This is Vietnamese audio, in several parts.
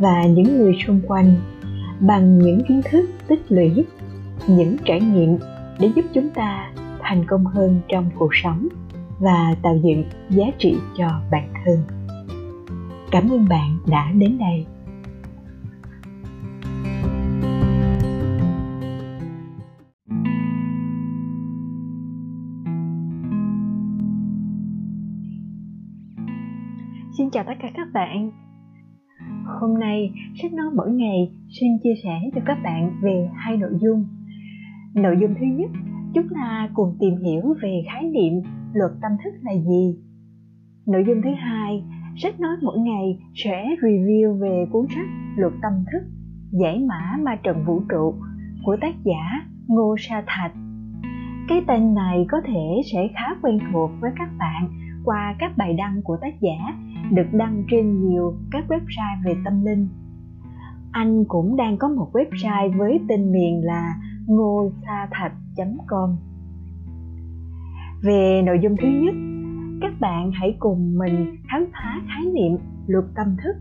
và những người xung quanh bằng những kiến thức tích lũy, những trải nghiệm để giúp chúng ta thành công hơn trong cuộc sống và tạo dựng giá trị cho bản thân cảm ơn bạn đã đến đây Xin chào tất cả các bạn. Hôm nay, sách nói mỗi ngày xin chia sẻ cho các bạn về hai nội dung. Nội dung thứ nhất, chúng ta cùng tìm hiểu về khái niệm luật tâm thức là gì. Nội dung thứ hai, sách nói mỗi ngày sẽ review về cuốn sách Luật tâm thức, giải mã ma trận vũ trụ của tác giả Ngô Sa Thạch. Cái tên này có thể sẽ khá quen thuộc với các bạn qua các bài đăng của tác giả được đăng trên nhiều các website về tâm linh. Anh cũng đang có một website với tên miền là ngô sa thạch.com. Về nội dung thứ nhất, các bạn hãy cùng mình khám phá khái niệm luật tâm thức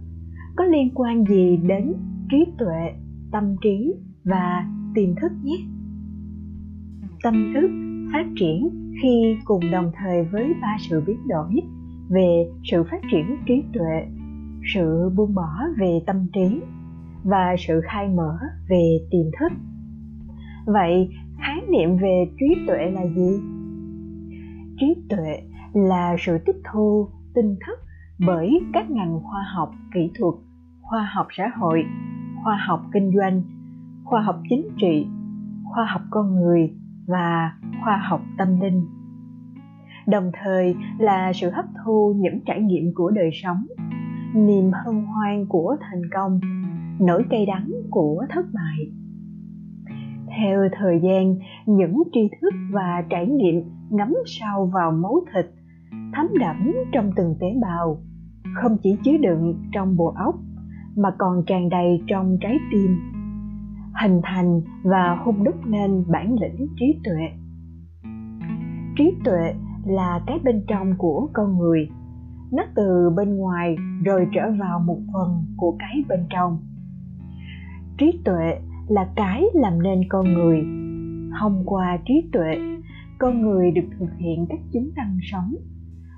có liên quan gì đến trí tuệ, tâm trí và tiềm thức nhé. Tâm thức phát triển khi cùng đồng thời với ba sự biến đổi về sự phát triển trí tuệ, sự buông bỏ về tâm trí và sự khai mở về tiềm thức. Vậy, khái niệm về trí tuệ là gì? Trí tuệ là sự tiếp thu tinh thức bởi các ngành khoa học, kỹ thuật, khoa học xã hội, khoa học kinh doanh, khoa học chính trị, khoa học con người và khoa học tâm linh đồng thời là sự hấp thu những trải nghiệm của đời sống. Niềm hân hoan của thành công, nỗi cay đắng của thất bại. Theo thời gian, những tri thức và trải nghiệm ngấm sâu vào máu thịt, thấm đẫm trong từng tế bào, không chỉ chứa đựng trong bộ óc, mà còn tràn đầy trong trái tim, hình thành và hung đúc nên bản lĩnh trí tuệ. Trí tuệ là cái bên trong của con người. Nó từ bên ngoài rồi trở vào một phần của cái bên trong. Trí tuệ là cái làm nên con người. Thông qua trí tuệ, con người được thực hiện các chức năng sống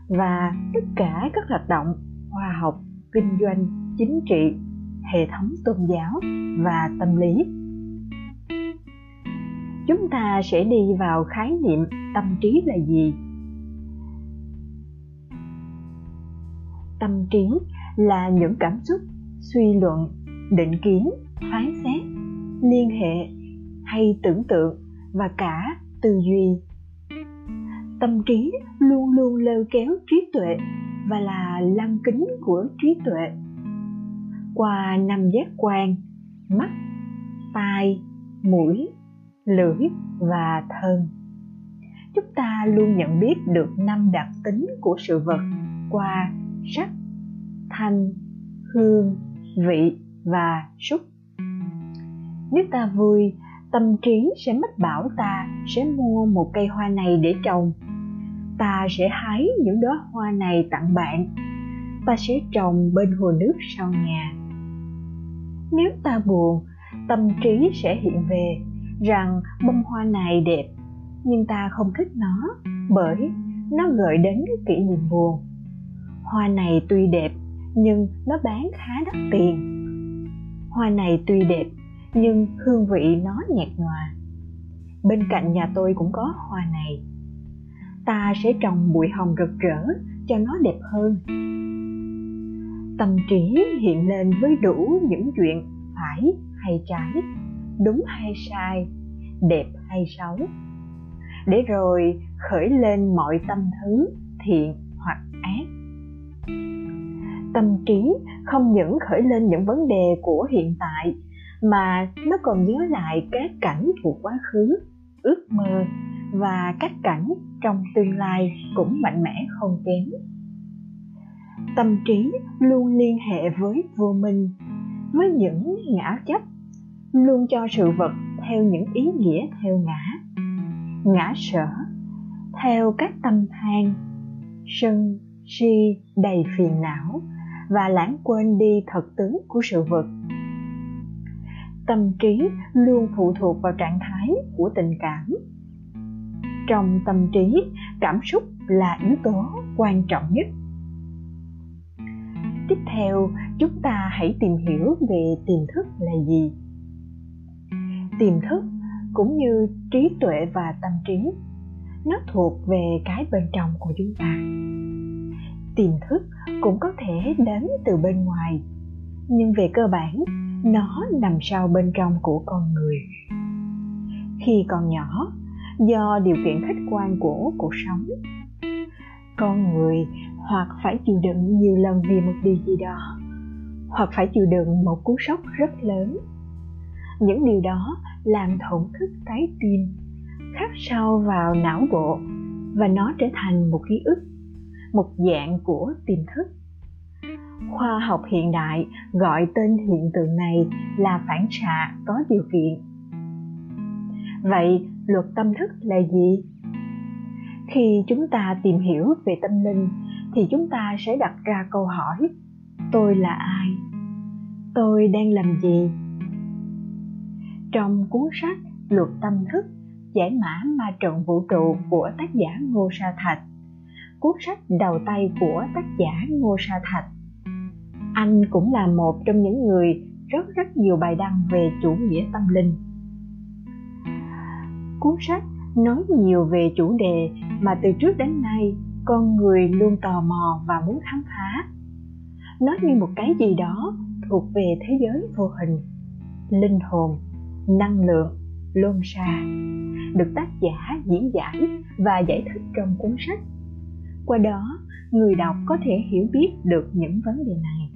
và tất cả các hoạt động khoa học, kinh doanh, chính trị, hệ thống tôn giáo và tâm lý. Chúng ta sẽ đi vào khái niệm tâm trí là gì? Tâm trí là những cảm xúc, suy luận, định kiến, phán xét, liên hệ hay tưởng tượng và cả tư duy. Tâm trí luôn luôn lôi kéo trí tuệ và là lăng kính của trí tuệ. Qua năm giác quan, mắt, tai, mũi, lưỡi và thân, chúng ta luôn nhận biết được năm đặc tính của sự vật qua sắc, thanh, hương, vị và xúc. Nếu ta vui, tâm trí sẽ mất bảo ta sẽ mua một cây hoa này để trồng. Ta sẽ hái những đóa hoa này tặng bạn. Ta sẽ trồng bên hồ nước sau nhà. Nếu ta buồn, tâm trí sẽ hiện về rằng bông hoa này đẹp, nhưng ta không thích nó bởi nó gợi đến kỷ niệm buồn hoa này tuy đẹp, nhưng nó bán khá đắt tiền. Hoa này tuy đẹp, nhưng hương vị nó nhạt nhòa. Bên cạnh nhà tôi cũng có hoa này. Ta sẽ trồng bụi hồng rực rỡ cho nó đẹp hơn. Tâm trí hiện lên với đủ những chuyện phải hay trái, đúng hay sai, đẹp hay xấu. Để rồi khởi lên mọi tâm thứ thiện tâm trí, không những khởi lên những vấn đề của hiện tại, mà nó còn nhớ lại các cảnh thuộc quá khứ, ước mơ và các cảnh trong tương lai cũng mạnh mẽ không kém. Tâm trí luôn liên hệ với vô minh, với những ngã chấp, luôn cho sự vật theo những ý nghĩa theo ngã. Ngã sở, theo các tâm than, sân, si, đầy phiền não và lãng quên đi thật tướng của sự vật. Tâm trí luôn phụ thuộc vào trạng thái của tình cảm. Trong tâm trí, cảm xúc là yếu tố quan trọng nhất. Tiếp theo, chúng ta hãy tìm hiểu về tiềm thức là gì. Tiềm thức, cũng như trí tuệ và tâm trí, nó thuộc về cái bên trong của chúng ta tiềm thức cũng có thể đến từ bên ngoài. Nhưng về cơ bản, nó nằm sau bên trong của con người. Khi còn nhỏ, do điều kiện khách quan của cuộc sống, con người hoặc phải chịu đựng nhiều lần vì một điều gì đó, hoặc phải chịu đựng một cú sốc rất lớn. Những điều đó làm thổn thức trái tim, khắc sâu vào não bộ và nó trở thành một ký ức một dạng của tiềm thức. Khoa học hiện đại gọi tên hiện tượng này là phản xạ có điều kiện. Vậy luật tâm thức là gì? Khi chúng ta tìm hiểu về tâm linh, thì chúng ta sẽ đặt ra câu hỏi, tôi là ai? Tôi đang làm gì? Trong cuốn sách luật tâm thức, giải mã ma trận vũ trụ của tác giả ngô sa thạch cuốn sách đầu tay của tác giả ngô sa thạch. Anh cũng là một trong những người rất rất nhiều bài đăng về chủ nghĩa tâm linh. Cuốn sách nói nhiều về chủ đề mà từ trước đến nay con người luôn tò mò và muốn khám phá. Nó như một cái gì đó thuộc về thế giới vô hình, linh hồn, năng lượng, luân xa, được tác giả diễn giải và giải thích trong cuốn sách qua đó, người đọc có thể hiểu biết được những vấn đề này.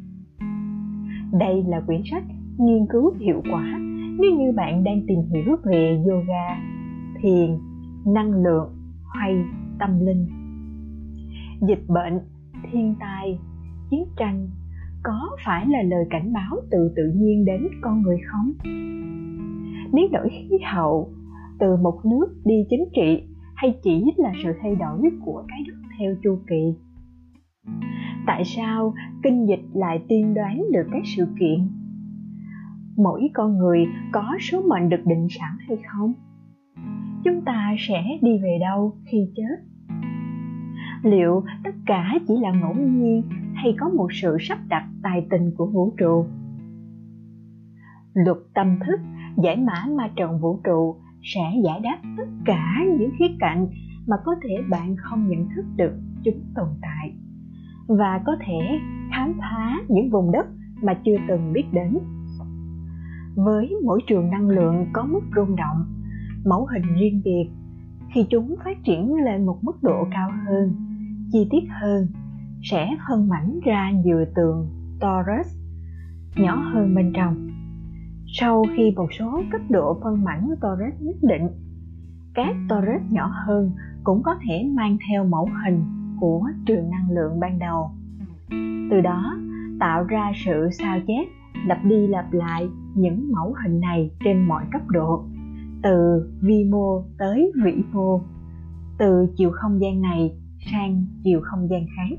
Đây là quyển sách nghiên cứu hiệu quả. Nếu như bạn đang tìm hiểu về yoga, thiền, năng lượng hay tâm linh, dịch bệnh, thiên tai, chiến tranh, có phải là lời cảnh báo từ tự nhiên đến con người không? Biến đổi khí hậu, từ một nước đi chính trị hay chỉ là sự thay đổi của cái đất theo chu kỳ. Tại sao kinh dịch lại tiên đoán được các sự kiện? Mỗi con người có số mệnh được định sẵn hay không? Chúng ta sẽ đi về đâu khi chết? Liệu tất cả chỉ là ngẫu nhiên hay có một sự sắp đặt tài tình của vũ trụ? Luật tâm thức giải mã ma trận vũ trụ sẽ giải đáp tất cả những khía cạnh mà có thể bạn không nhận thức được chúng tồn tại. Và có thể khám phá những vùng đất mà chưa từng biết đến. Với mỗi trường năng lượng có mức rung động, mẫu hình riêng biệt, khi chúng phát triển lên một mức độ cao hơn, chi tiết hơn, sẽ phân mảnh ra nhiều tường torus nhỏ hơn bên trong. Sau khi một số cấp độ phân mảnh torus nhất định, các torus nhỏ hơn cũng có thể mang theo mẫu hình của trường năng lượng ban đầu. Từ đó, tạo ra sự sao chép, lặp đi lặp lại những mẫu hình này trên mọi cấp độ, từ vi mô tới vĩ mô, từ chiều không gian này sang chiều không gian khác.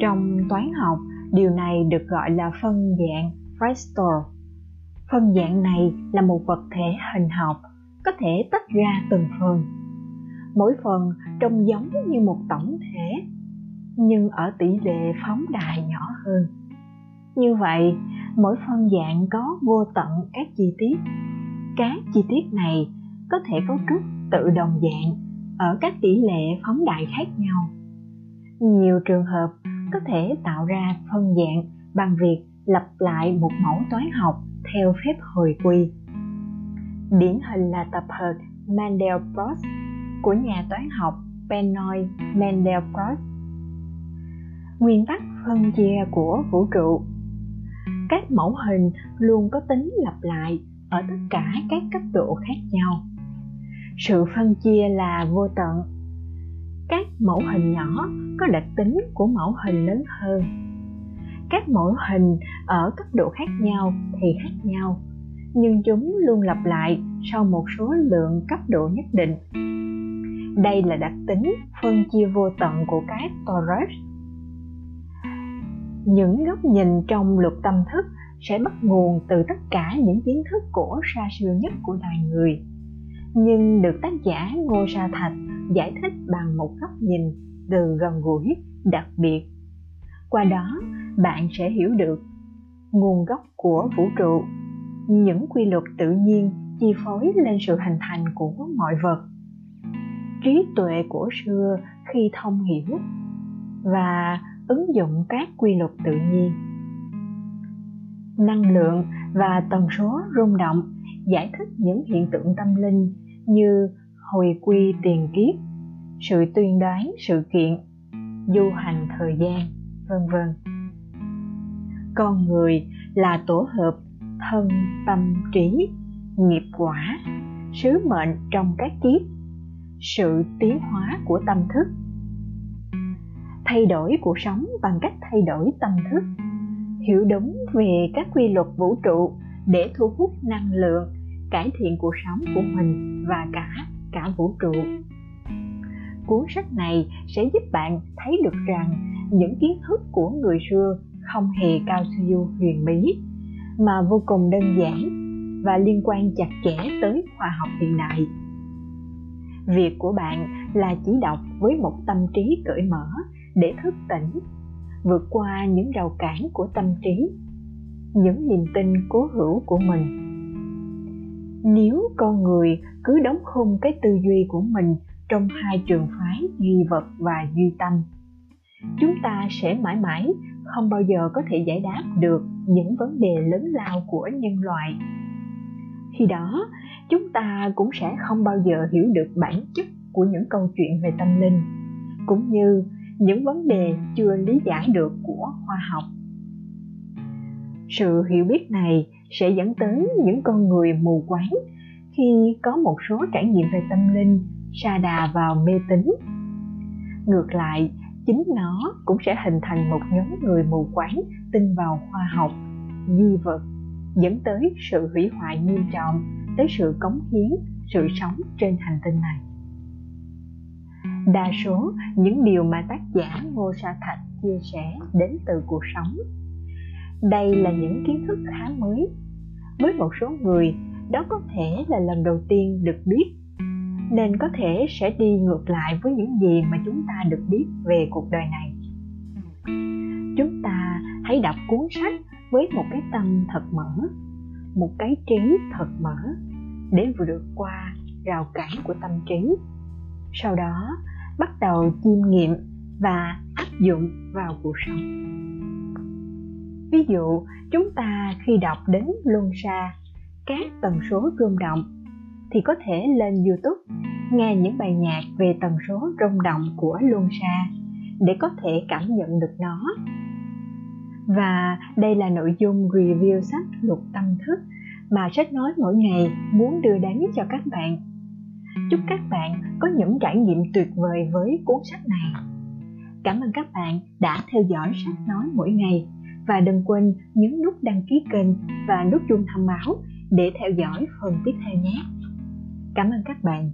Trong toán học, điều này được gọi là phân dạng fractal. Phân dạng này là một vật thể hình học, có thể tách ra từng phần mỗi phần trông giống như một tổng thể, nhưng ở tỷ lệ phóng đại nhỏ hơn. Như vậy, mỗi phân dạng có vô tận các chi tiết. Các chi tiết này có thể cấu trúc tự đồng dạng ở các tỷ lệ phóng đại khác nhau. Nhiều trường hợp có thể tạo ra phân dạng bằng việc lặp lại một mẫu toán học theo phép hồi quy. Điển hình là tập hợp Mandelbrot của nhà toán học Benoit Mandelbrot nguyên tắc phân chia của vũ trụ. Các mẫu hình luôn có tính lặp lại ở tất cả các cấp độ khác nhau. Sự phân chia là vô tận. Các mẫu hình nhỏ có đặc tính của mẫu hình lớn hơn. Các mẫu hình ở cấp độ khác nhau thì khác nhau, nhưng chúng luôn lặp lại sau một số lượng cấp độ nhất định đây là đặc tính phân chia vô tận của cái Taurus. những góc nhìn trong luật tâm thức sẽ bắt nguồn từ tất cả những kiến thức cổ xa xưa nhất của loài người, nhưng được tác giả ngô sa thạch giải thích bằng một góc nhìn từ gần gũi đặc biệt qua đó, bạn sẽ hiểu được nguồn gốc của vũ trụ, những quy luật tự nhiên chi phối lên sự hình thành của mọi vật trí tuệ của xưa khi thông hiểu và ứng dụng các quy luật tự nhiên. Năng lượng và tần số rung động giải thích những hiện tượng tâm linh như hồi quy tiền kiếp, sự tuyên đoán sự kiện, du hành thời gian, vân vân. Con người là tổ hợp thân tâm trí, nghiệp quả, sứ mệnh trong các kiếp sự tiến hóa của tâm thức. Thay đổi cuộc sống bằng cách thay đổi tâm thức. Hiểu đúng về các quy luật vũ trụ để thu hút năng lượng, cải thiện cuộc sống của mình và cả cả vũ trụ. Cuốn sách này sẽ giúp bạn thấy được rằng những kiến thức của người xưa không hề cao siêu huyền bí, mà vô cùng đơn giản và liên quan chặt chẽ tới khoa học hiện đại việc của bạn là chỉ đọc với một tâm trí cởi mở để thức tỉnh, vượt qua những rào cản của tâm trí, những niềm tin cố hữu của mình. Nếu con người cứ đóng khung cái tư duy của mình trong hai trường phái duy vật và duy tâm, chúng ta sẽ mãi mãi không bao giờ có thể giải đáp được những vấn đề lớn lao của nhân loại. Khi đó chúng ta cũng sẽ không bao giờ hiểu được bản chất của những câu chuyện về tâm linh, cũng như những vấn đề chưa lý giải được của khoa học. Sự hiểu biết này sẽ dẫn tới những con người mù quáng khi có một số trải nghiệm về tâm linh sa đà vào mê tín. Ngược lại, chính nó cũng sẽ hình thành một nhóm người mù quáng tin vào khoa học, di vật, dẫn tới sự hủy hoại nghiêm trọng tới sự cống hiến, sự sống trên hành tinh này. Đa số những điều mà tác giả ngô sa thạch chia sẻ đến từ cuộc sống, đây là những kiến thức khá mới. Với một số người, đó có thể là lần đầu tiên được biết, nên có thể sẽ đi ngược lại với những gì mà chúng ta được biết về cuộc đời này. Chúng ta hãy đọc cuốn sách với một cái tâm thật mở một cái trí thật mở để vượt qua rào cản của tâm trí. Sau đó, bắt đầu chiêm nghiệm và áp dụng vào cuộc sống. Ví dụ, chúng ta khi đọc đến luân xa, các tần số rung động, thì có thể lên youtube nghe những bài nhạc về tần số rung động của luân xa để có thể cảm nhận được nó và đây là nội dung review sách luật tâm thức mà sách nói mỗi ngày muốn đưa đến cho các bạn. Chúc các bạn có những trải nghiệm tuyệt vời với cuốn sách này. Cảm ơn các bạn đã theo dõi sách nói mỗi ngày. Và đừng quên nhấn nút đăng ký kênh và nút chuông thông báo để theo dõi phần tiếp theo nhé. Cảm ơn các bạn.